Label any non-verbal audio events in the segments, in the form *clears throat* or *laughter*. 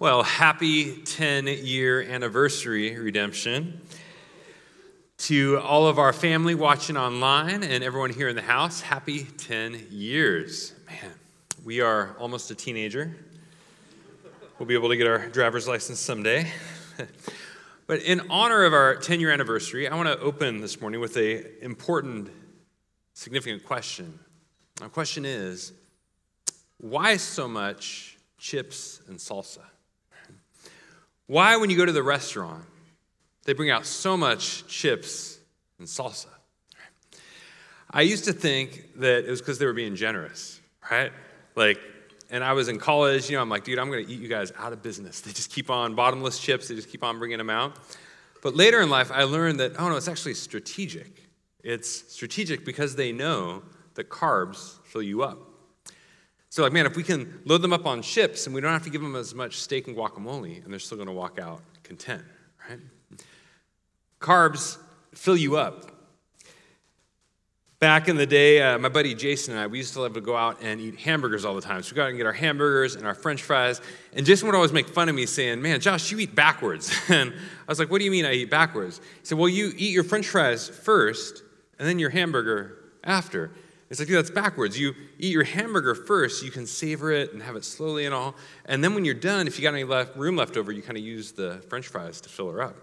Well, happy 10 year anniversary, Redemption. To all of our family watching online and everyone here in the house, happy 10 years. Man, we are almost a teenager. We'll be able to get our driver's license someday. *laughs* but in honor of our 10 year anniversary, I want to open this morning with a important, significant question. Our question is why so much chips and salsa? Why, when you go to the restaurant, they bring out so much chips and salsa? I used to think that it was because they were being generous, right? Like, and I was in college, you know, I'm like, dude, I'm to eat you guys out of business. They just keep on bottomless chips, they just keep on bringing them out. But later in life, I learned that, oh no, it's actually strategic. It's strategic because they know that carbs fill you up. So, like, man, if we can load them up on ships and we don't have to give them as much steak and guacamole, and they're still going to walk out content, right? Carbs fill you up. Back in the day, uh, my buddy Jason and I, we used to love to go out and eat hamburgers all the time. So we go out and get our hamburgers and our french fries. And Jason would always make fun of me saying, Man, Josh, you eat backwards. *laughs* And I was like, What do you mean I eat backwards? He said, Well, you eat your french fries first and then your hamburger after. It's like, that's backwards. You eat your hamburger first, you can savor it and have it slowly and all. And then when you're done, if you got any left, room left over, you kind of use the french fries to fill her up.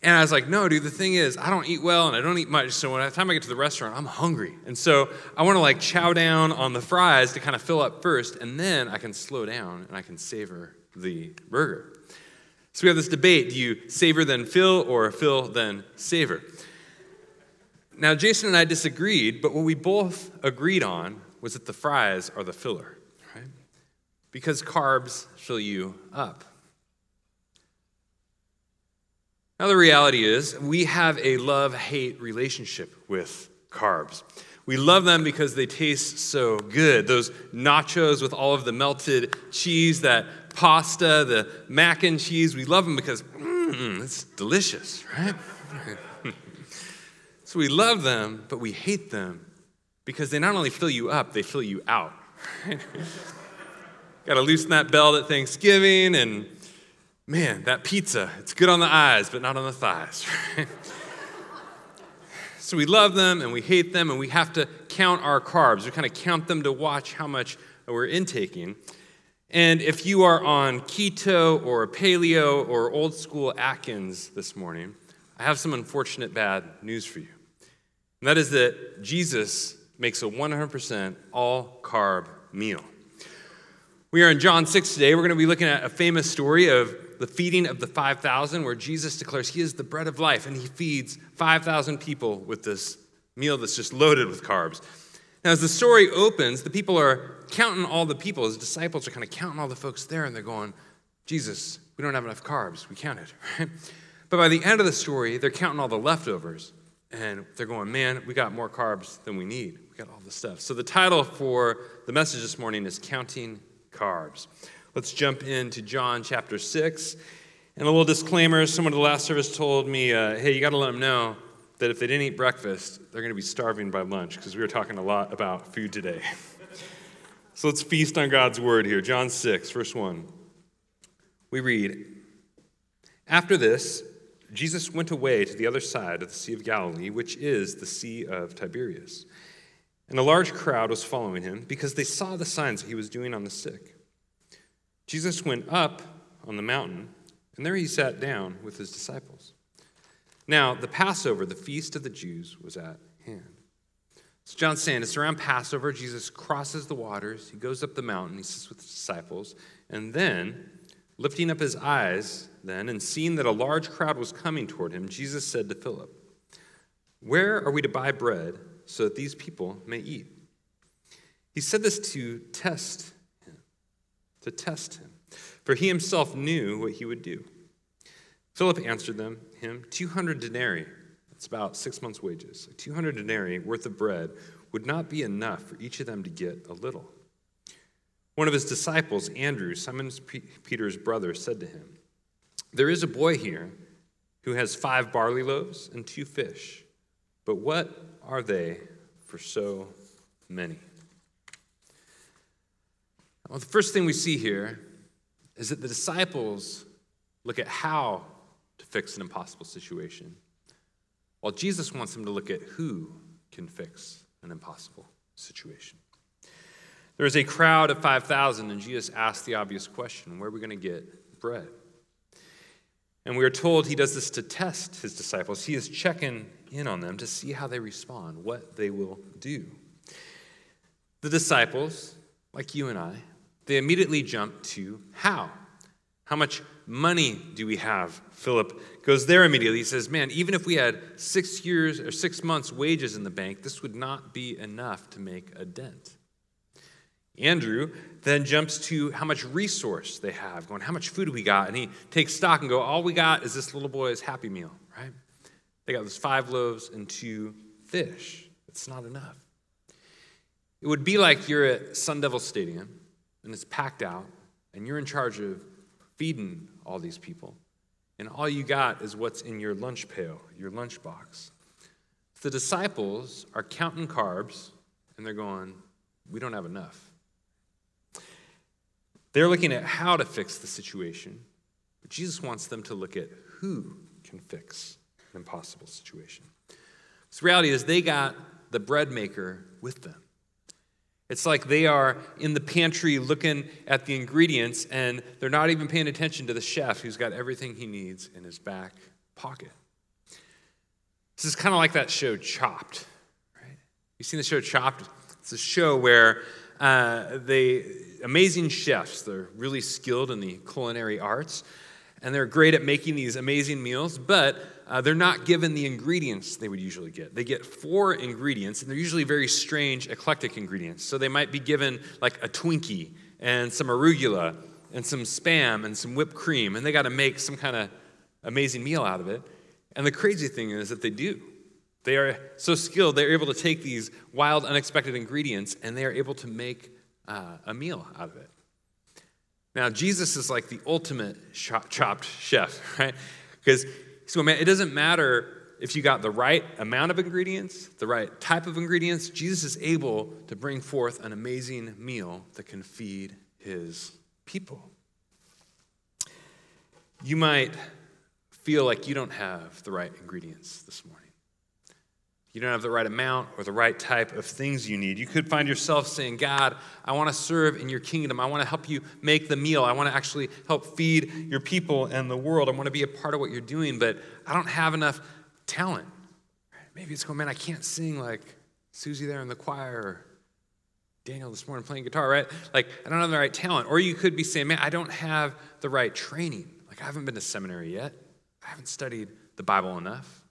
And I was like, no, dude, the thing is, I don't eat well and I don't eat much. So by the time I get to the restaurant, I'm hungry. And so I want to like chow down on the fries to kind of fill up first, and then I can slow down and I can savor the burger. So we have this debate do you savor then fill or fill then savor? Now, Jason and I disagreed, but what we both agreed on was that the fries are the filler, right? Because carbs fill you up. Now, the reality is, we have a love hate relationship with carbs. We love them because they taste so good. Those nachos with all of the melted cheese, that pasta, the mac and cheese, we love them because mm, it's delicious, right? *laughs* So we love them, but we hate them because they not only fill you up, they fill you out. *laughs* Got to loosen that belt at Thanksgiving, and man, that pizza, it's good on the eyes, but not on the thighs. *laughs* so we love them and we hate them, and we have to count our carbs. We kind of count them to watch how much we're intaking. And if you are on keto or paleo or old school Atkins this morning, I have some unfortunate bad news for you. And that is that Jesus makes a 100% all carb meal. We are in John 6 today. We're going to be looking at a famous story of the feeding of the 5,000, where Jesus declares he is the bread of life and he feeds 5,000 people with this meal that's just loaded with carbs. Now, as the story opens, the people are counting all the people. His disciples are kind of counting all the folks there, and they're going, Jesus, we don't have enough carbs. We counted, *laughs* right? But by the end of the story, they're counting all the leftovers and they're going, man, we got more carbs than we need. We got all this stuff. So the title for the message this morning is Counting Carbs. Let's jump into John chapter 6. And a little disclaimer someone at the last service told me, uh, hey, you got to let them know that if they didn't eat breakfast, they're going to be starving by lunch because we were talking a lot about food today. *laughs* so let's feast on God's word here. John 6, verse 1. We read, After this, Jesus went away to the other side of the Sea of Galilee, which is the Sea of Tiberias. And a large crowd was following him because they saw the signs that he was doing on the sick. Jesus went up on the mountain, and there he sat down with his disciples. Now, the Passover, the feast of the Jews, was at hand. So John's saying it's around Passover. Jesus crosses the waters. He goes up the mountain. He sits with his disciples. And then, lifting up his eyes, then, and seeing that a large crowd was coming toward him, Jesus said to Philip, Where are we to buy bread so that these people may eat? He said this to test him, to test him, for he himself knew what he would do. Philip answered them, him, 200 denarii, that's about six months' wages, 200 denarii worth of bread would not be enough for each of them to get a little. One of his disciples, Andrew, Simon Peter's brother, said to him, there is a boy here who has five barley loaves and two fish, but what are they for so many? Well, the first thing we see here is that the disciples look at how to fix an impossible situation, while Jesus wants them to look at who can fix an impossible situation. There is a crowd of 5,000, and Jesus asked the obvious question where are we going to get bread? And we are told he does this to test his disciples. He is checking in on them to see how they respond, what they will do. The disciples, like you and I, they immediately jump to how. How much money do we have? Philip goes there immediately. He says, Man, even if we had six years or six months' wages in the bank, this would not be enough to make a dent. Andrew then jumps to how much resource they have, going, How much food do we got? And he takes stock and go, All we got is this little boy's happy meal, right? They got those five loaves and two fish. It's not enough. It would be like you're at Sun Devil Stadium and it's packed out, and you're in charge of feeding all these people, and all you got is what's in your lunch pail, your lunch box. The disciples are counting carbs, and they're going, We don't have enough. They're looking at how to fix the situation, but Jesus wants them to look at who can fix an impossible situation. So the reality is, they got the bread maker with them. It's like they are in the pantry looking at the ingredients and they're not even paying attention to the chef who's got everything he needs in his back pocket. This is kind of like that show Chopped, right? You've seen the show Chopped? It's a show where uh, they amazing chefs, they're really skilled in the culinary arts, and they're great at making these amazing meals, but uh, they're not given the ingredients they would usually get. They get four ingredients, and they're usually very strange, eclectic ingredients. So they might be given like a Twinkie and some arugula and some spam and some whipped cream, and they got to make some kind of amazing meal out of it. And the crazy thing is that they do. They are so skilled, they're able to take these wild, unexpected ingredients and they are able to make uh, a meal out of it. Now, Jesus is like the ultimate chopped chef, *laughs* right? Because so, it doesn't matter if you got the right amount of ingredients, the right type of ingredients, Jesus is able to bring forth an amazing meal that can feed his people. You might feel like you don't have the right ingredients this morning you don't have the right amount or the right type of things you need. You could find yourself saying, God, I want to serve in your kingdom. I want to help you make the meal. I want to actually help feed your people and the world. I want to be a part of what you're doing, but I don't have enough talent. Maybe it's going, man, I can't sing like Susie there in the choir Daniel this morning playing guitar, right? Like, I don't have the right talent. Or you could be saying, man, I don't have the right training. Like, I haven't been to seminary yet, I haven't studied the Bible enough.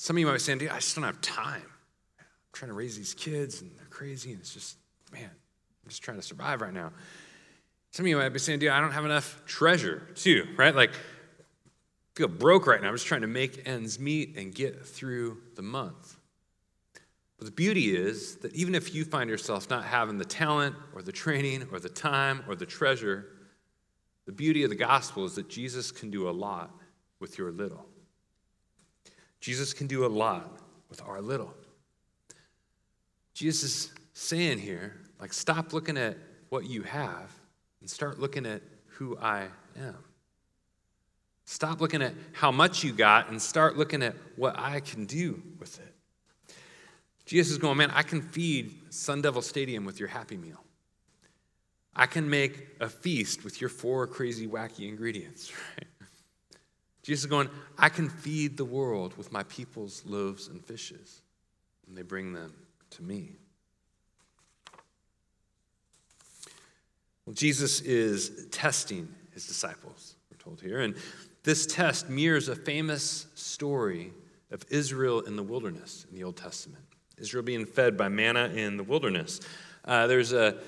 Some of you might be saying, dude, I just don't have time. I'm trying to raise these kids and they're crazy and it's just, man, I'm just trying to survive right now. Some of you might be saying, dude, I don't have enough treasure too, right? Like, I feel broke right now. I'm just trying to make ends meet and get through the month. But the beauty is that even if you find yourself not having the talent or the training or the time or the treasure, the beauty of the gospel is that Jesus can do a lot with your little. Jesus can do a lot with our little. Jesus is saying here, like, stop looking at what you have and start looking at who I am. Stop looking at how much you got and start looking at what I can do with it. Jesus is going, man, I can feed Sun Devil Stadium with your Happy Meal. I can make a feast with your four crazy, wacky ingredients, *laughs* right? Jesus is going, I can feed the world with my people's loaves and fishes, and they bring them to me. Well, Jesus is testing his disciples, we're told here. And this test mirrors a famous story of Israel in the wilderness in the Old Testament. Israel being fed by manna in the wilderness. Uh, there's a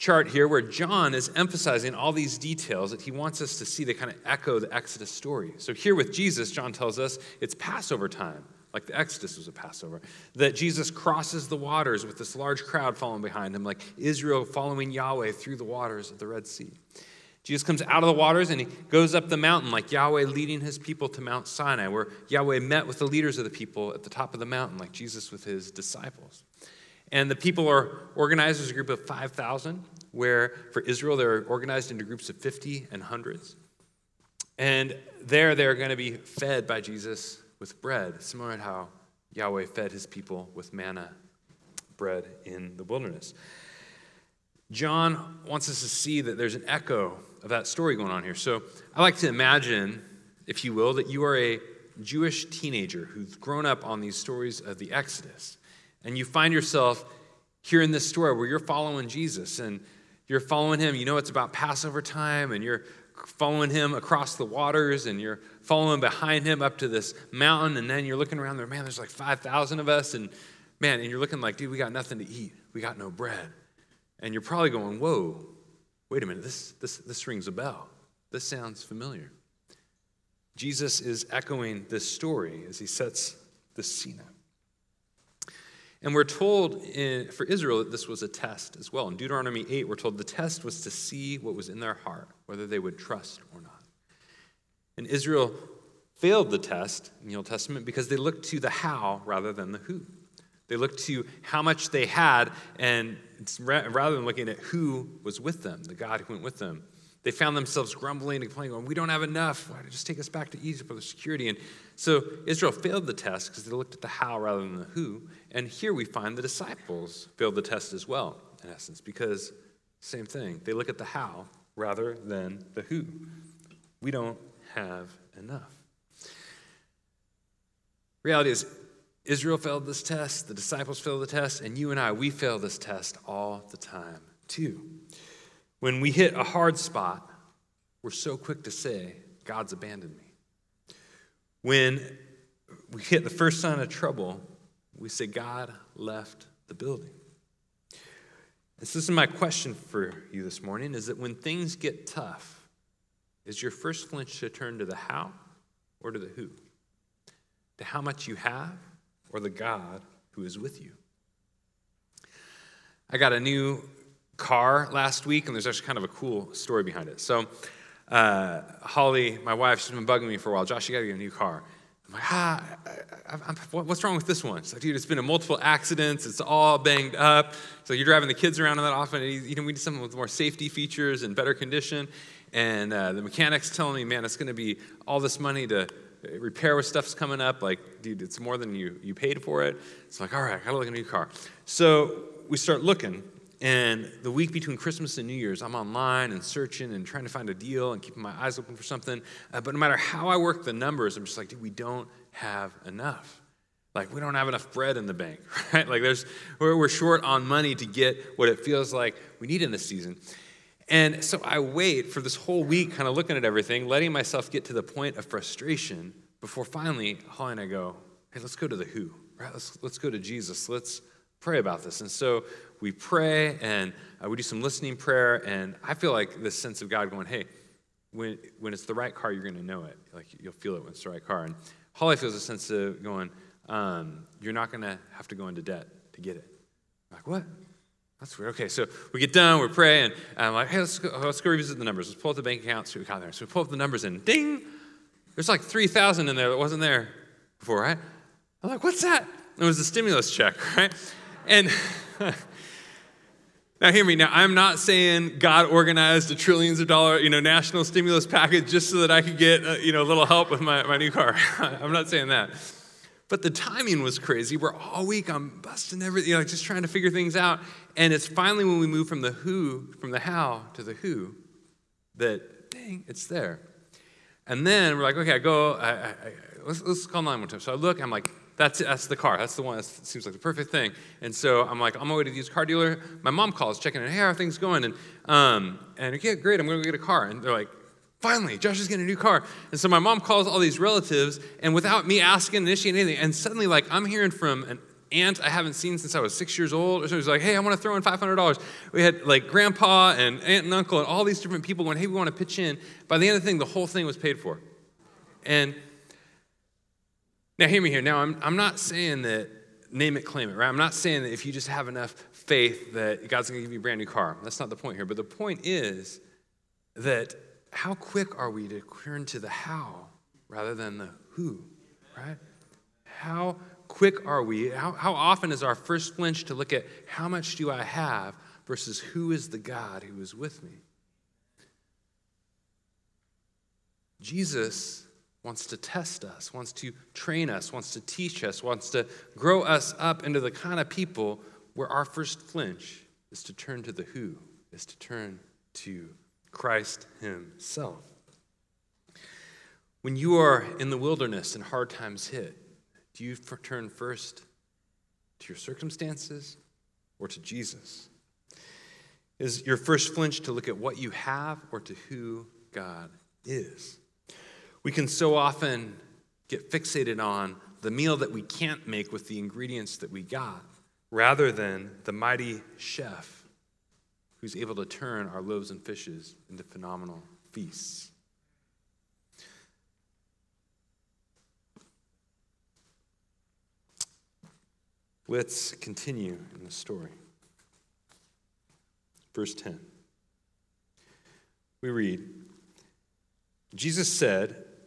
chart here where John is emphasizing all these details that he wants us to see that kind of echo the Exodus story. So, here with Jesus, John tells us it's Passover time, like the Exodus was a Passover, that Jesus crosses the waters with this large crowd following behind him, like Israel following Yahweh through the waters of the Red Sea. Jesus comes out of the waters and he goes up the mountain, like Yahweh leading his people to Mount Sinai, where Yahweh met with the leaders of the people at the top of the mountain, like Jesus with his disciples. And the people are organized as a group of 5,000, where for Israel they're organized into groups of 50 and hundreds. And there they're going to be fed by Jesus with bread, similar to how Yahweh fed his people with manna bread in the wilderness. John wants us to see that there's an echo of that story going on here. So I like to imagine, if you will, that you are a Jewish teenager who's grown up on these stories of the Exodus. And you find yourself here in this story where you're following Jesus and you're following him. You know it's about Passover time and you're following him across the waters and you're following behind him up to this mountain. And then you're looking around there, man, there's like 5,000 of us. And man, and you're looking like, dude, we got nothing to eat. We got no bread. And you're probably going, whoa, wait a minute, this, this, this rings a bell. This sounds familiar. Jesus is echoing this story as he sets the scene up. And we're told in, for Israel that this was a test as well. In Deuteronomy 8, we're told the test was to see what was in their heart, whether they would trust or not. And Israel failed the test in the Old Testament because they looked to the how rather than the who. They looked to how much they had, and rather than looking at who was with them, the God who went with them, they found themselves grumbling and complaining, going, We don't have enough. Why don't just take us back to Egypt for the security? And so Israel failed the test because they looked at the how rather than the who. And here we find the disciples failed the test as well, in essence, because same thing. They look at the how rather than the who. We don't have enough. Reality is, Israel failed this test, the disciples failed the test, and you and I, we fail this test all the time, too. When we hit a hard spot, we're so quick to say, God's abandoned me. When we hit the first sign of trouble, we say, God left the building. this is my question for you this morning is that when things get tough, is your first flinch to turn to the how or to the who? To how much you have or the God who is with you. I got a new car last week, and there's actually kind of a cool story behind it. So, uh, Holly, my wife, she's been bugging me for a while. Josh, you got to get a new car. I'm like, ah, I, I, what's wrong with this one? She's like, dude, it's been in multiple accidents. It's all banged up. So you're driving the kids around in that often. And, you know, we need something with more safety features and better condition. And uh, the mechanic's telling me, man, it's going to be all this money to repair with stuff's coming up. Like, dude, it's more than you, you paid for it. It's like, all right, I gotta look at a new car. So we start looking, and the week between Christmas and New Year's, I'm online and searching and trying to find a deal and keeping my eyes open for something. Uh, but no matter how I work the numbers, I'm just like, dude, we don't have enough. Like, we don't have enough bread in the bank, *laughs* right? Like, there's, we're, we're short on money to get what it feels like we need in this season. And so I wait for this whole week, kind of looking at everything, letting myself get to the point of frustration before finally Holly and I go, hey, let's go to the who, right? Let's, let's go to Jesus. Let's pray about this. And so we pray and uh, we do some listening prayer. And I feel like this sense of God going, hey, when, when it's the right car, you're going to know it. Like you'll feel it when it's the right car. And Holly feels a sense of going, um, you're not going to have to go into debt to get it. I'm like, what? That's weird. Okay, so we get done, we're praying, and I'm like, hey, let's go, let's go revisit the numbers. Let's pull up the bank account, see what we got there. So we pull up the numbers and ding, there's like 3,000 in there that wasn't there before, right? I'm like, what's that? It was the stimulus check, *laughs* right? And *laughs* now hear me. Now I'm not saying God organized a trillions of dollar, you know, national stimulus package just so that I could get, uh, you know, a little help with my, my new car. *laughs* I'm not saying that. But the timing was crazy. We're all week, I'm busting everything, you know, just trying to figure things out. And it's finally when we move from the who, from the how to the who, that, dang, it's there. And then we're like, okay, I go, I, I, let's, let's call 911. So I look, I'm like, that's, that's the car. That's the one that seems like the perfect thing. And so I'm like, I'm on my way to the used car dealer. My mom calls, checking in, hey, how are things going? And, um, and okay, great, I'm going to get a car. And they're like, Finally, Josh is getting a new car. And so my mom calls all these relatives, and without me asking, initiating anything, and suddenly, like, I'm hearing from an aunt I haven't seen since I was six years old. Or so like, hey, I want to throw in $500. We had like grandpa and aunt and uncle and all these different people going, hey, we want to pitch in. By the end of the thing, the whole thing was paid for. And now, hear me here. Now, I'm, I'm not saying that name it, claim it, right? I'm not saying that if you just have enough faith that God's going to give you a brand new car. That's not the point here. But the point is that how quick are we to turn to the how rather than the who, right? How quick are we? How, how often is our first flinch to look at how much do I have versus who is the God who is with me? Jesus wants to test us, wants to train us, wants to teach us, wants to grow us up into the kind of people where our first flinch is to turn to the who, is to turn to Christ Himself. When you are in the wilderness and hard times hit, do you turn first to your circumstances or to Jesus? Is your first flinch to look at what you have or to who God is? We can so often get fixated on the meal that we can't make with the ingredients that we got, rather than the mighty chef who's able to turn our loaves and fishes into phenomenal feasts. Let's continue in the story. Verse 10. We read Jesus said,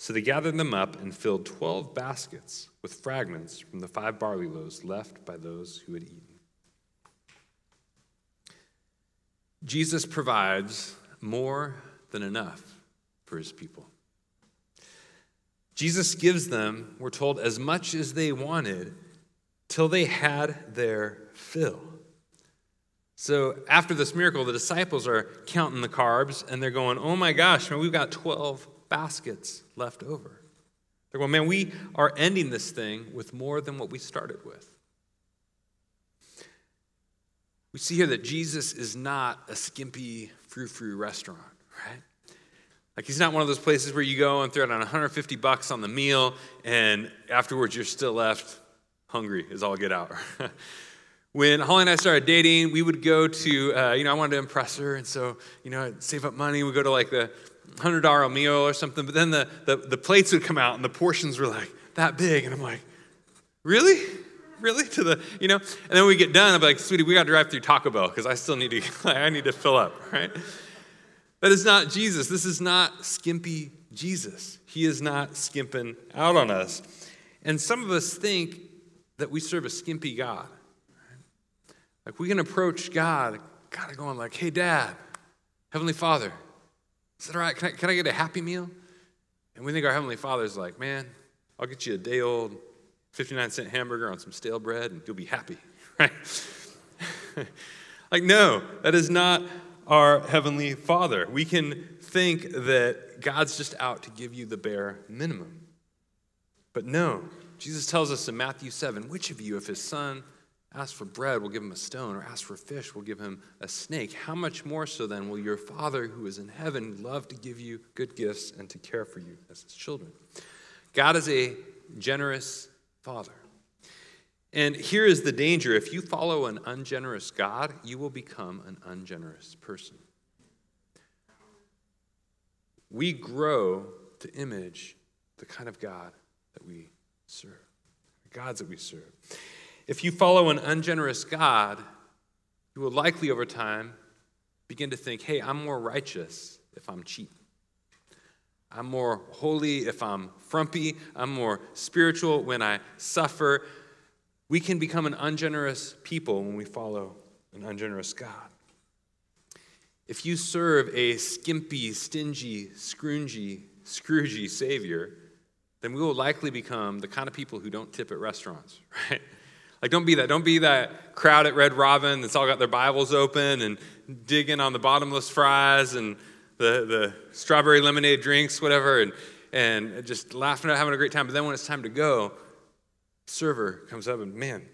So they gathered them up and filled twelve baskets with fragments from the five barley loaves left by those who had eaten. Jesus provides more than enough for his people. Jesus gives them, we're told, as much as they wanted till they had their fill. So after this miracle, the disciples are counting the carbs and they're going, oh my gosh, man, we've got 12 baskets left over. They're going, man, we are ending this thing with more than what we started with. We see here that Jesus is not a skimpy frou frou restaurant, right? Like he's not one of those places where you go and throw down 150 bucks on the meal and afterwards you're still left hungry as all get out. *laughs* When Holly and I started dating, we would go to, uh, you know, I wanted to impress her, and so, you know, I'd save up money. We'd go to like the $100 meal or something, but then the, the, the plates would come out and the portions were like that big, and I'm like, really? Really? *laughs* To the, you know? And then we get done, I'm like, sweetie, we got to drive through Taco Bell because I still need to, *laughs* I need to fill up, *laughs* right? That is not Jesus. This is not skimpy Jesus. He is not skimping out on us. And some of us think that we serve a skimpy God. Like we can approach God, God going like, hey, Dad, Heavenly Father, is that all right? Can I, can I get a happy meal? And we think our Heavenly Father's like, man, I'll get you a day old 59 cent hamburger on some stale bread and you'll be happy, *laughs* right? *laughs* like, no, that is not our Heavenly Father. We can think that God's just out to give you the bare minimum. But no, Jesus tells us in Matthew 7 which of you, if his son Ask for bread, we'll give him a stone, or ask for fish, we'll give him a snake. How much more so then will your Father who is in heaven love to give you good gifts and to care for you as his children? God is a generous Father. And here is the danger if you follow an ungenerous God, you will become an ungenerous person. We grow to image the kind of God that we serve, the gods that we serve. If you follow an ungenerous God, you will likely over time begin to think, hey, I'm more righteous if I'm cheap. I'm more holy if I'm frumpy. I'm more spiritual when I suffer. We can become an ungenerous people when we follow an ungenerous God. If you serve a skimpy, stingy, scroungy, scroogey Savior, then we will likely become the kind of people who don't tip at restaurants, *laughs* right? Like, don't be that. Don't be that crowd at Red Robin that's all got their Bibles open and digging on the bottomless fries and the, the strawberry lemonade drinks, whatever, and, and just laughing, at having a great time. But then when it's time to go, server comes up and, man,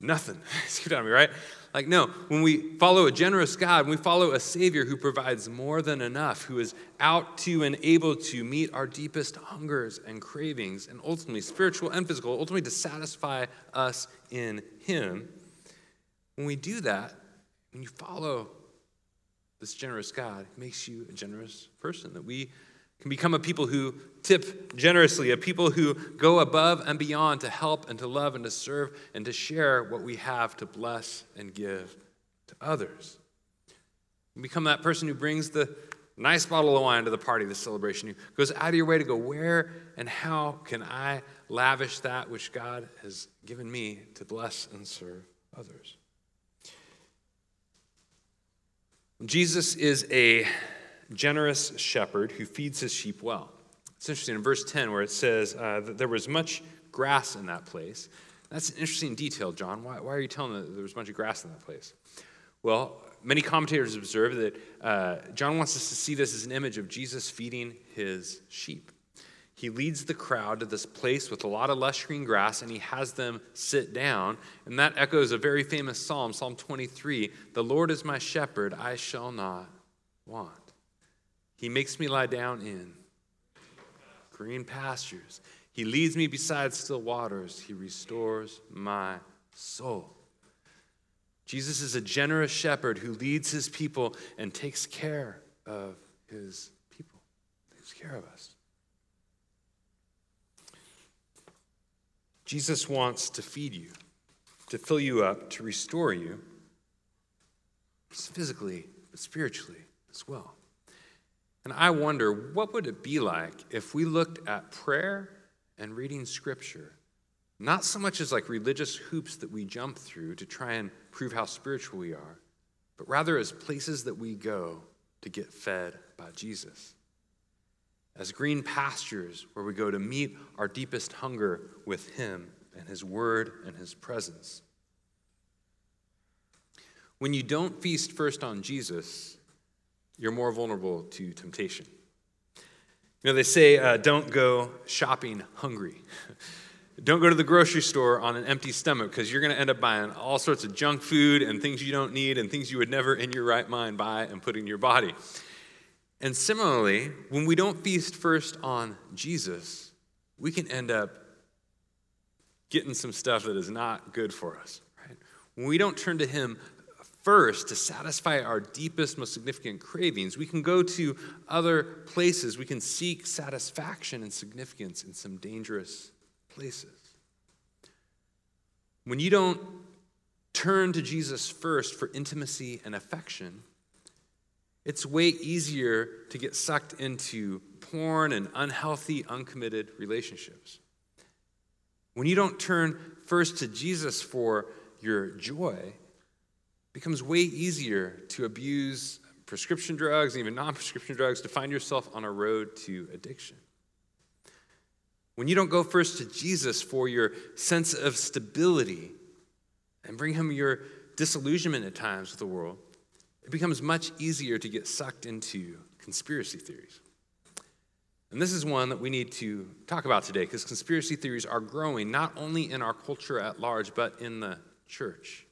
nothing. *laughs* Scoot on me, right? Like, no, when we follow a generous God, when we follow a Savior who provides more than enough, who is out to and able to meet our deepest hungers and cravings, and ultimately spiritual and physical, ultimately to satisfy us in Him, When we do that, when you follow this generous God, it makes you a generous person. That we can become a people who tip generously, a people who go above and beyond to help and to love and to serve and to share what we have to bless and give to others. Become that person who brings the nice bottle of wine to the party, the celebration. You goes out of your way to go, where and how can I lavish that which God has given me to bless and serve others? Jesus is a generous shepherd who feeds his sheep well. It's interesting in verse 10 where it says uh, that there was much grass in that place. That's an interesting detail, John. Why, why are you telling that there was a bunch of grass in that place? Well, many commentators observe that uh, John wants us to see this as an image of Jesus feeding his sheep. He leads the crowd to this place with a lot of lush green grass and he has them sit down. And that echoes a very famous psalm, Psalm 23 The Lord is my shepherd, I shall not want. He makes me lie down in green pastures. He leads me beside still waters. He restores my soul. Jesus is a generous shepherd who leads his people and takes care of his people, takes care of us. Jesus wants to feed you, to fill you up, to restore you, physically, but spiritually as well. And I wonder, what would it be like if we looked at prayer and reading scripture not so much as like religious hoops that we jump through to try and prove how spiritual we are, but rather as places that we go to get fed by Jesus. As green pastures where we go to meet our deepest hunger with Him and His Word and His presence. When you don't feast first on Jesus, you're more vulnerable to temptation. You know, they say uh, don't go shopping hungry. *laughs* Don't go to the grocery store on an empty stomach because you're going to end up buying all sorts of junk food and things you don't need and things you would never in your right mind buy and put in your body. And similarly, when we don't feast first on Jesus, we can end up getting some stuff that is not good for us. Right? When we don't turn to Him first to satisfy our deepest, most significant cravings, we can go to other places. We can seek satisfaction and significance in some dangerous places. When you don't turn to Jesus first for intimacy and affection, it's way easier to get sucked into porn and unhealthy, uncommitted relationships. When you don't turn first to Jesus for your joy, becomes way easier to abuse prescription drugs, and even non prescription drugs, to find yourself on a road to addiction. When you don't go first to Jesus for your sense of stability and bring him your disillusionment at times with the world, it becomes much easier to get sucked into conspiracy theories. And this is one that we need to talk about today because conspiracy theories are growing not only in our culture at large, but in the church.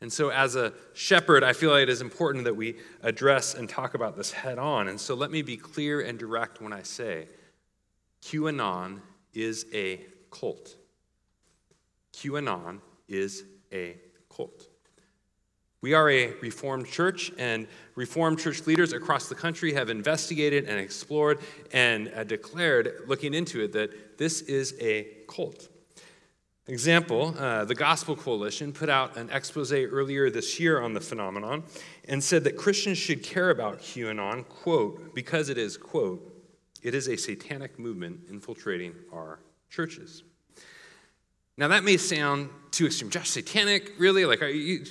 And so, as a shepherd, I feel like it is important that we address and talk about this head on. And so, let me be clear and direct when I say QAnon is a cult. QAnon is a cult. We are a Reformed church, and Reformed church leaders across the country have investigated and explored and uh, declared, looking into it, that this is a cult. Example, uh, the Gospel Coalition put out an expose earlier this year on the phenomenon and said that Christians should care about QAnon, quote, because it is, quote, it is a satanic movement infiltrating our churches. Now, that may sound too extreme. Josh, satanic, really? Like, are you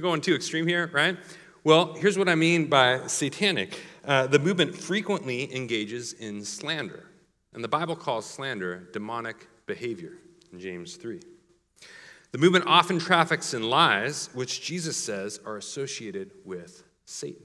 going too extreme here, right? Well, here's what I mean by satanic uh, the movement frequently engages in slander, and the Bible calls slander demonic behavior in James 3. The movement often traffics in lies, which Jesus says are associated with Satan.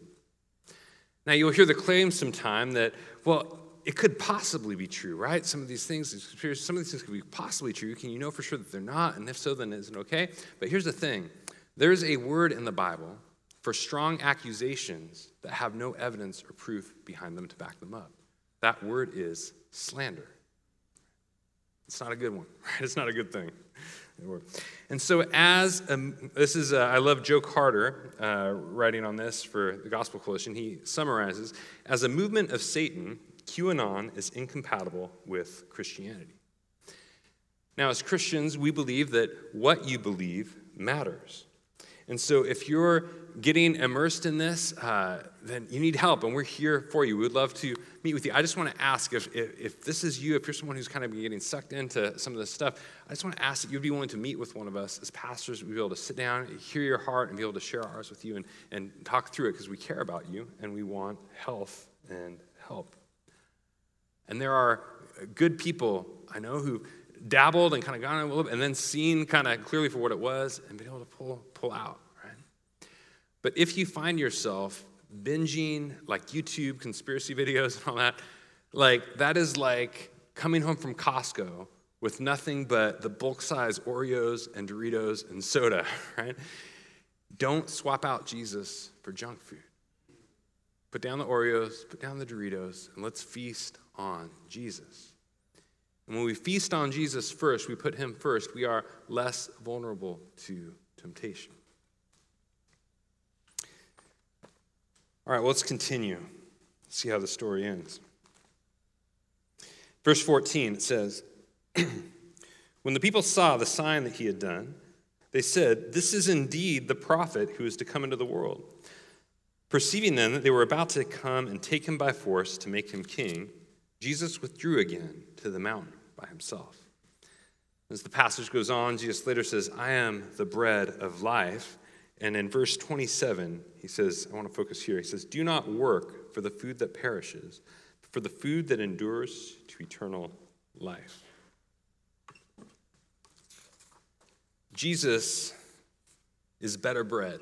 Now, you'll hear the claim sometime that, well, it could possibly be true, right? Some of these things, some of these things could be possibly true. Can you know for sure that they're not? And if so, then is it okay? But here's the thing there's a word in the Bible for strong accusations that have no evidence or proof behind them to back them up. That word is slander. It's not a good one, *laughs* right? It's not a good thing. And so, as a, this is, uh, I love Joe Carter uh, writing on this for the Gospel Coalition. He summarizes as a movement of Satan, QAnon is incompatible with Christianity. Now, as Christians, we believe that what you believe matters. And so, if you're getting immersed in this, uh, then you need help, and we're here for you. We would love to meet with you. I just want to ask if, if, if, this is you, if you're someone who's kind of getting sucked into some of this stuff, I just want to ask that you'd be willing to meet with one of us as pastors. We'd be able to sit down, hear your heart, and be able to share ours with you and, and talk through it because we care about you and we want health and help. And there are good people I know who dabbled and kind of gone a little bit and then seen kind of clearly for what it was and been able to pull, pull out, right? But if you find yourself binging like YouTube conspiracy videos and all that, like that is like coming home from Costco with nothing but the bulk size Oreos and Doritos and soda, *laughs* right? Don't swap out Jesus for junk food. Put down the Oreos, put down the Doritos, and let's feast on Jesus. And when we feast on Jesus first, we put him first, we are less vulnerable to temptation. All right, well, let's continue. See how the story ends. Verse 14, it says, *clears throat* When the people saw the sign that he had done, they said, This is indeed the prophet who is to come into the world. Perceiving then that they were about to come and take him by force to make him king, Jesus withdrew again to the mountain by himself. As the passage goes on, Jesus later says, I am the bread of life. And in verse 27, he says, I want to focus here. He says, Do not work for the food that perishes, but for the food that endures to eternal life. Jesus is better bread.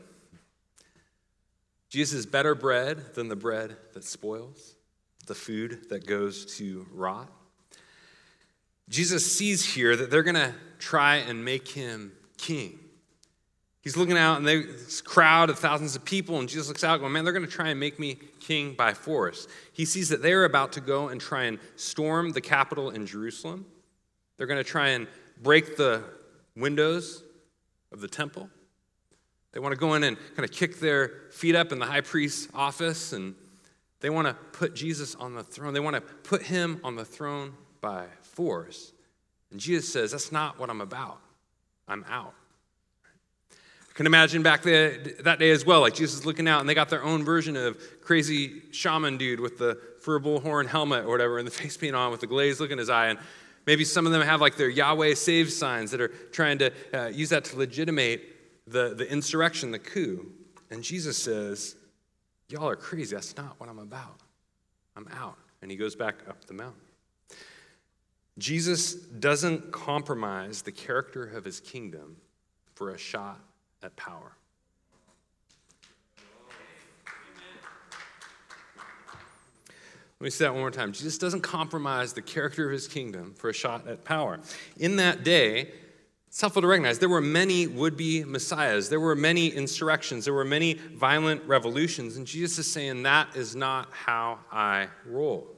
Jesus is better bread than the bread that spoils, the food that goes to rot. Jesus sees here that they're going to try and make him king. He's looking out, and they, this crowd of thousands of people, and Jesus looks out, going, Man, they're going to try and make me king by force. He sees that they're about to go and try and storm the capital in Jerusalem. They're going to try and break the windows of the temple. They want to go in and kind of kick their feet up in the high priest's office, and they want to put Jesus on the throne. They want to put him on the throne by force. And Jesus says, That's not what I'm about. I'm out. I can imagine back there, that day as well, like Jesus is looking out and they got their own version of crazy shaman dude with the fur bullhorn helmet or whatever and the *laughs* face paint on with the glazed look in his eye. And maybe some of them have like their Yahweh save signs that are trying to uh, use that to legitimate the, the insurrection, the coup. And Jesus says, Y'all are crazy. That's not what I'm about. I'm out. And he goes back up the mountain. Jesus doesn't compromise the character of his kingdom for a shot at power. Let me say that one more time. Jesus doesn't compromise the character of his kingdom for a shot at power. In that day, it's helpful to recognize there were many would be messiahs, there were many insurrections, there were many violent revolutions, and Jesus is saying, That is not how I roll.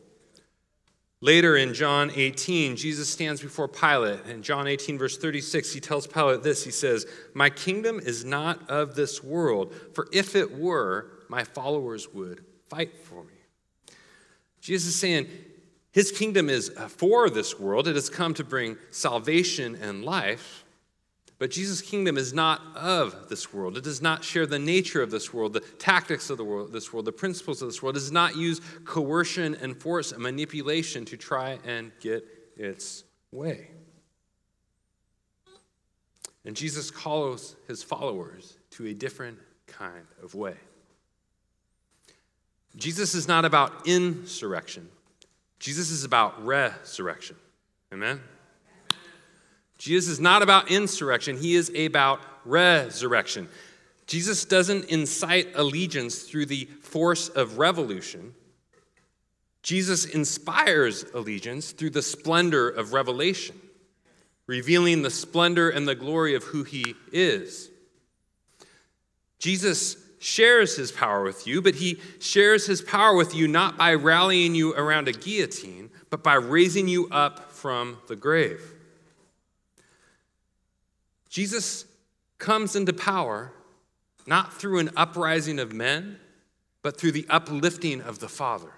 Later in John 18, Jesus stands before Pilate. In John 18, verse 36, he tells Pilate this He says, My kingdom is not of this world, for if it were, my followers would fight for me. Jesus is saying, His kingdom is uh, for this world. It has come to bring salvation and life. But Jesus' kingdom is not of this world. It does not share the nature of this world, the tactics of the world, this world, the principles of this world. It does not use coercion and force and manipulation to try and get its way. And Jesus calls his followers to a different kind of way. Jesus is not about insurrection. Jesus is about resurrection. Amen? Jesus is not about insurrection, he is about resurrection. Jesus doesn't incite allegiance through the force of revolution. Jesus inspires allegiance through the splendor of revelation, revealing the splendor and the glory of who he is. Jesus shares his power with you, but he shares his power with you not by rallying you around a guillotine, but by raising you up from the grave. Jesus comes into power not through an uprising of men, but through the uplifting of the Father,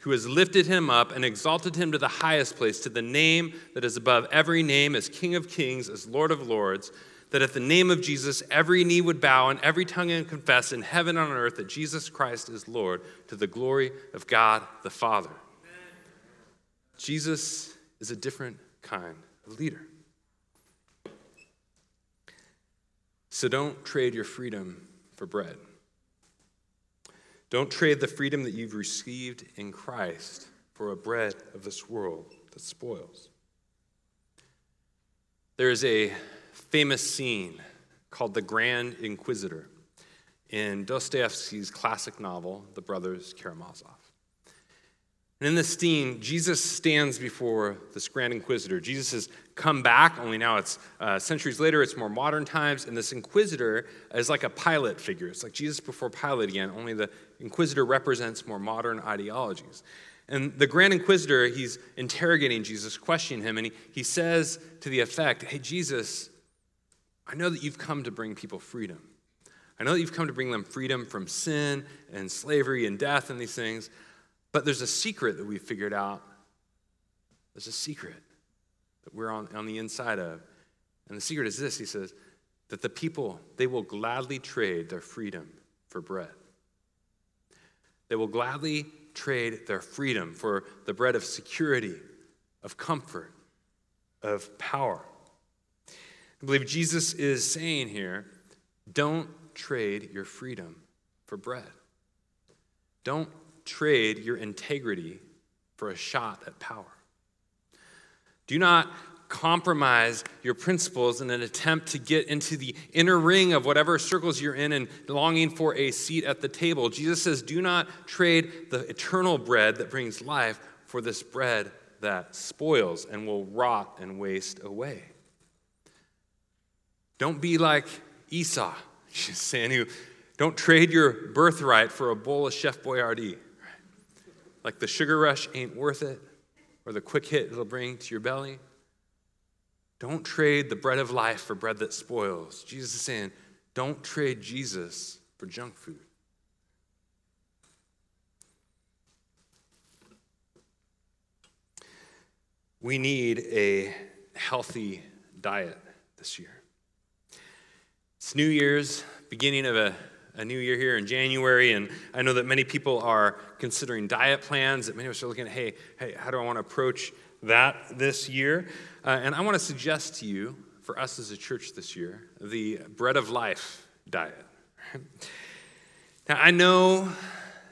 who has lifted him up and exalted him to the highest place, to the name that is above every name, as King of kings, as Lord of lords, that at the name of Jesus every knee would bow and every tongue would confess in heaven and on earth that Jesus Christ is Lord, to the glory of God the Father. Jesus is a different kind of leader. So don't trade your freedom for bread. Don't trade the freedom that you've received in Christ for a bread of this world that spoils. There is a famous scene called The Grand Inquisitor in Dostoevsky's classic novel, The Brothers Karamazov. And in this scene, Jesus stands before this grand inquisitor. Jesus has come back, only now it's uh, centuries later, it's more modern times, and this inquisitor is like a Pilate figure. It's like Jesus before Pilate again, only the inquisitor represents more modern ideologies. And the grand inquisitor, he's interrogating Jesus, questioning him, and he, he says to the effect, Hey, Jesus, I know that you've come to bring people freedom. I know that you've come to bring them freedom from sin and slavery and death and these things. But there's a secret that we've figured out. There's a secret that we're on, on the inside of. And the secret is this he says, that the people, they will gladly trade their freedom for bread. They will gladly trade their freedom for the bread of security, of comfort, of power. I believe Jesus is saying here don't trade your freedom for bread. Don't trade your integrity for a shot at power. Do not compromise your principles in an attempt to get into the inner ring of whatever circles you're in and longing for a seat at the table. Jesus says, Do not trade the eternal bread that brings life for this bread that spoils and will rot and waste away. Don't be like Esau, *laughs* she's saying, who don't trade your birthright for a bowl of Chef Boyardee. Like the sugar rush ain't worth it, or the quick hit it'll bring to your belly. Don't trade the bread of life for bread that spoils. Jesus is saying, don't trade Jesus for junk food. We need a healthy diet this year. It's New Year's, beginning of a a new year here in January, and I know that many people are considering diet plans, that many of us are looking at, hey, hey, how do I want to approach that this year? Uh, and I want to suggest to you, for us as a church this year, the bread of life diet. *laughs* now, I know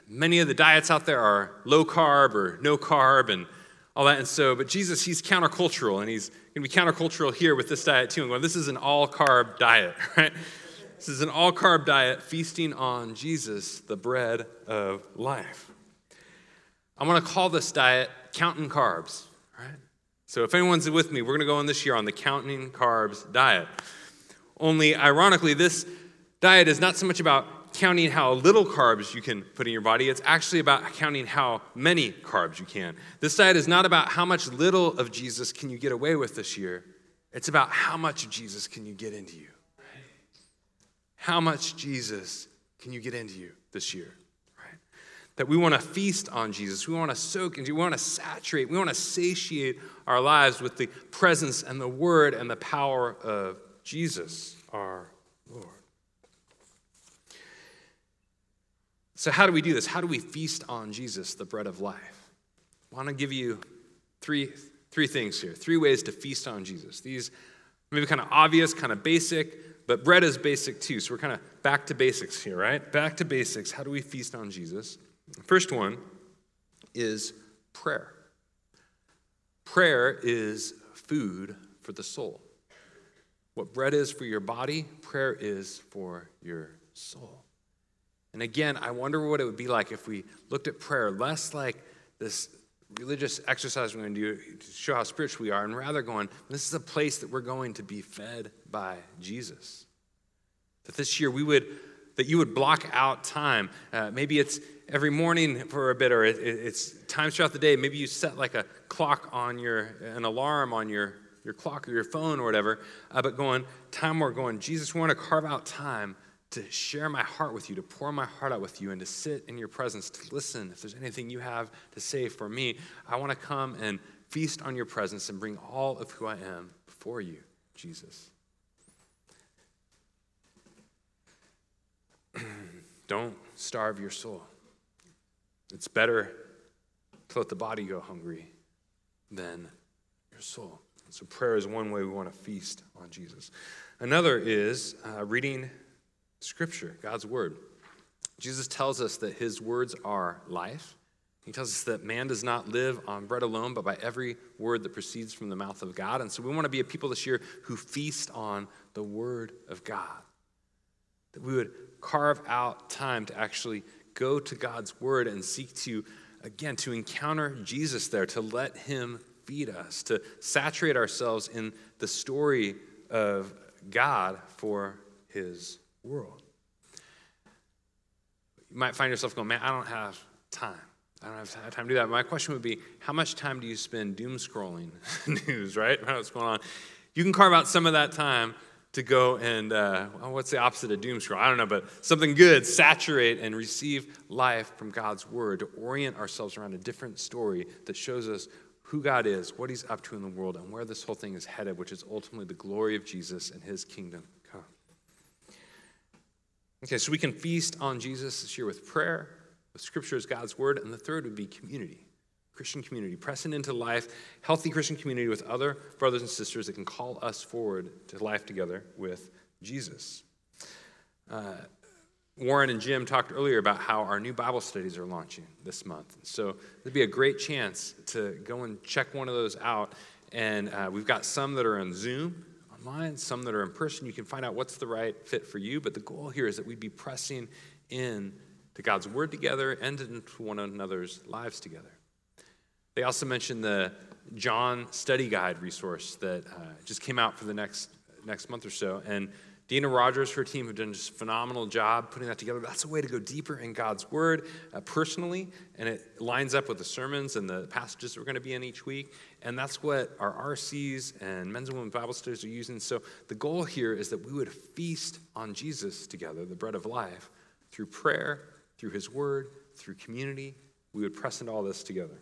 many of the diets out there are low carb or no carb and all that, and so, but Jesus, he's countercultural, and he's going to be countercultural here with this diet too. And going, this is an all carb diet, *laughs* right? This is an all carb diet feasting on Jesus, the bread of life. I want to call this diet counting carbs, right? So if anyone's with me, we're going to go on this year on the counting carbs diet. Only ironically, this diet is not so much about counting how little carbs you can put in your body, it's actually about counting how many carbs you can. This diet is not about how much little of Jesus can you get away with this year, it's about how much of Jesus can you get into you. How much Jesus can you get into you this year? Right? That we want to feast on Jesus. We want to soak into, we want to saturate, we want to satiate our lives with the presence and the word and the power of Jesus, our Lord. So, how do we do this? How do we feast on Jesus, the bread of life? I want to give you three, three things here, three ways to feast on Jesus. These maybe kind of obvious, kind of basic, but bread is basic too. So we're kind of back to basics here, right? Back to basics. How do we feast on Jesus? first one is prayer. Prayer is food for the soul. What bread is for your body, prayer is for your soul. And again, I wonder what it would be like if we looked at prayer less like this religious exercise we're going to do to show how spiritual we are, and rather going, this is a place that we're going to be fed by Jesus. That this year we would, that you would block out time. Uh, maybe it's every morning for a bit, or it, it's times throughout the day. Maybe you set like a clock on your, an alarm on your your clock or your phone or whatever, uh, but going, time we're going, Jesus, we want to carve out time to share my heart with you, to pour my heart out with you, and to sit in your presence, to listen. If there's anything you have to say for me, I want to come and feast on your presence and bring all of who I am before you, Jesus. *clears throat* Don't starve your soul. It's better to let the body go hungry than your soul. So, prayer is one way we want to feast on Jesus. Another is uh, reading Scripture, God's Word. Jesus tells us that His words are life. He tells us that man does not live on bread alone, but by every word that proceeds from the mouth of God. And so we want to be a people this year who feast on the Word of God. That we would carve out time to actually go to God's Word and seek to, again, to encounter Jesus there, to let Him feed us, to saturate ourselves in the story of God for His world. You might find yourself going, man, I don't have time. I don't have time to do that. My question would be, how much time do you spend doom scrolling *laughs* news, right? What's going on? You can carve out some of that time to go and, uh, well, what's the opposite of doom scroll? I don't know, but something good, saturate and receive life from God's word, to orient ourselves around a different story that shows us who God is, what he's up to in the world, and where this whole thing is headed, which is ultimately the glory of Jesus and his kingdom. Okay, so we can feast on Jesus this year with prayer, with scripture as God's word, and the third would be community. Christian community, pressing into life, healthy Christian community with other brothers and sisters that can call us forward to life together with Jesus. Uh, Warren and Jim talked earlier about how our new Bible studies are launching this month. So it'd be a great chance to go and check one of those out. And uh, we've got some that are on Zoom online, some that are in person. You can find out what's the right fit for you. But the goal here is that we'd be pressing in to God's Word together and into one another's lives together. They also mentioned the John Study Guide resource that uh, just came out for the next, next month or so. And Dina Rogers, her team, have done just a phenomenal job putting that together. That's a way to go deeper in God's Word uh, personally, and it lines up with the sermons and the passages that we're going to be in each week. And that's what our RCs and men's and women's Bible studies are using. So the goal here is that we would feast on Jesus together, the bread of life, through prayer, through His Word, through community. We would press into all this together.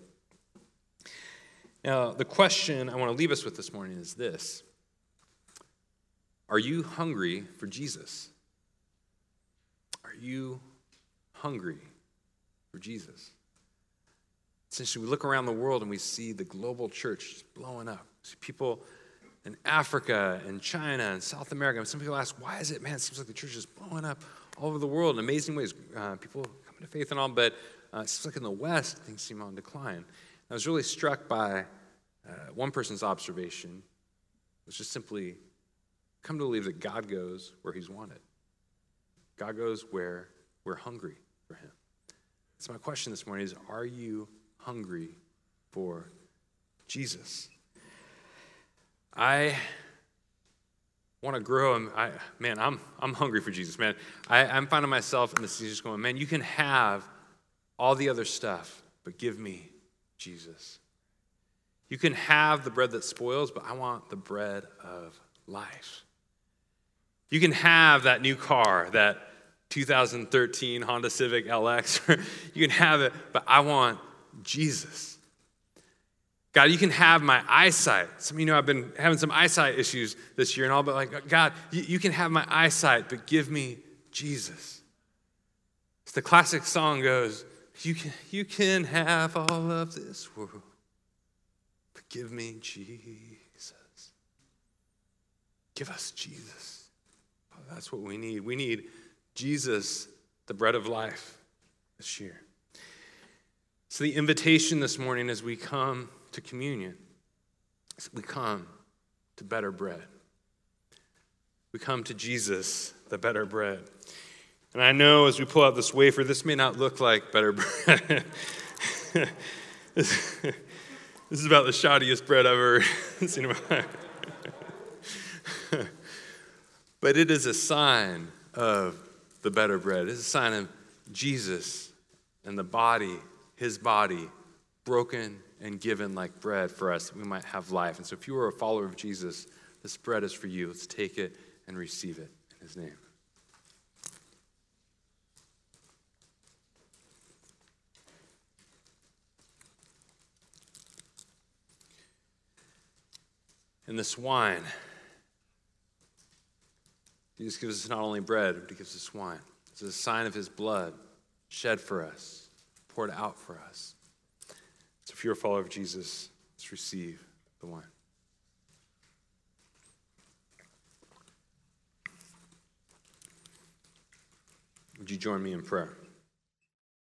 Now, the question I want to leave us with this morning is this Are you hungry for Jesus? Are you hungry for Jesus? Essentially, we look around the world and we see the global church blowing up. See people in Africa and China and South America. And some people ask, why is it, man, it seems like the church is blowing up all over the world in amazing ways. Uh, people coming to faith and all, but uh, it seems like in the West, things seem on decline. I was really struck by uh, one person's observation was just simply come to believe that God goes where he's wanted. God goes where we're hungry for him. So my question this morning is are you hungry for Jesus? I want to grow. And I, man, I'm, I'm hungry for Jesus, man. I, I'm finding myself in season just going, man, you can have all the other stuff, but give me Jesus. You can have the bread that spoils, but I want the bread of life. You can have that new car, that 2013 Honda Civic LX. *laughs* you can have it, but I want Jesus. God, you can have my eyesight. Some of you know I've been having some eyesight issues this year and all, but like, God, you, you can have my eyesight, but give me Jesus. As the classic song goes, you can, you can have all of this world, but give me Jesus. Give us Jesus. Oh, that's what we need. We need Jesus, the bread of life, this year. So, the invitation this morning as we come to communion we come to better bread. We come to Jesus, the better bread. And I know as we pull out this wafer, this may not look like better *laughs* bread. this, is about the shoddiest bread I've ever *laughs* seen in my life. but it is a sign of the better bread. It's a sign of Jesus and the body, his body, broken and given like bread for us that we might have life. And so if you are a follower of Jesus, this bread is for you. Let's take it and receive it in his name. And this wine, Jesus gives us not only bread, but he gives us wine. It's a sign of his blood shed for us, poured out for us. So if you're a follower of Jesus, let's receive the wine. Would you join me in prayer?